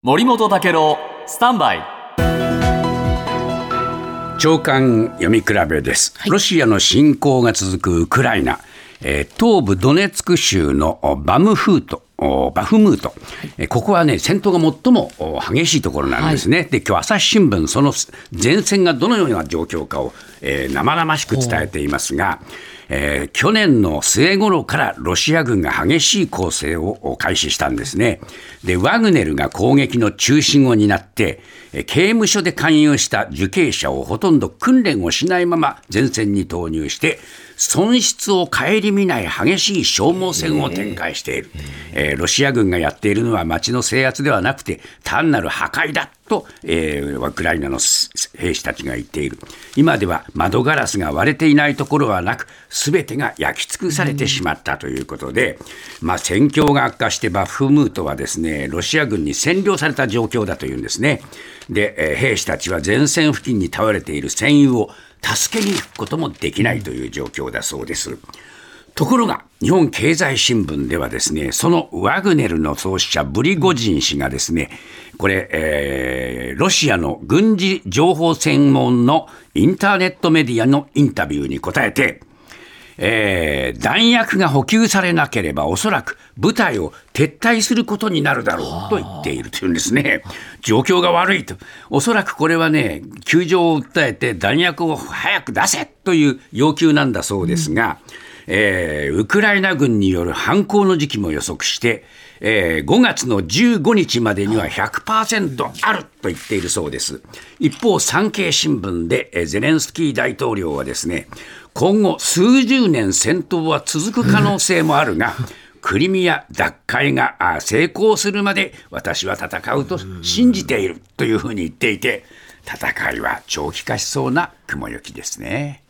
森本武郎スタンバイ。長官読み比べです、ロシアの侵攻が続くウクライナ、えー東部ドネツク州のおバムフート。おバフムート、えーここはね戦闘が最もお激しいところなんですね、で今日朝日新聞その前線がどのような状況かを、えー生々しく伝えていますが、えー去年の末頃からロシア軍が激しい攻勢を開始したんですね。で、ワグネルが攻撃の中心を担って、えー刑務所で勧誘した受刑者をほとんど訓練をしないまま前線に投入して、損失を顧みない激しい消耗戦を展開している。えーえロシア軍がやっているのは街の制圧ではなくて単なる破壊だと、えーウクライナの兵士たちが言っている。今では窓ガラスが割れていないところはなく、すべてが焼き尽くされてしまったということで、まあ、戦況が悪化してバフムートはですね、ロシア軍に占領された状況だというんですね。で、えー兵士たちは前線付近に倒れている戦友を助けに行くこともできないという状況だそうです。ところが、日本経済新聞ではですね、そのワグネルの創始者、ブリゴジン氏がですね、これ、えーロシアの軍事情報専門のインターネットメディアのインタビューに答えて、えー弾薬が補給されなければおそらく部隊を撤退することになるだろうと言っているというんですね。状況が悪いと。おそらくこれはね、窮状を訴えて弾薬を早く出せという要求なんだそうですが、えーウクライナ軍による反攻の時期も予測して、えー5月の15日までには100%あると言っているそうです。一方、産経新聞で、えーゼレンスキー大統領はですね、今後数十年戦闘は続く可能性もあるが、クリミア奪回があ成功するまで私は戦うと信じているというふうに言っていて、戦いは長期化しそうな雲行きですね。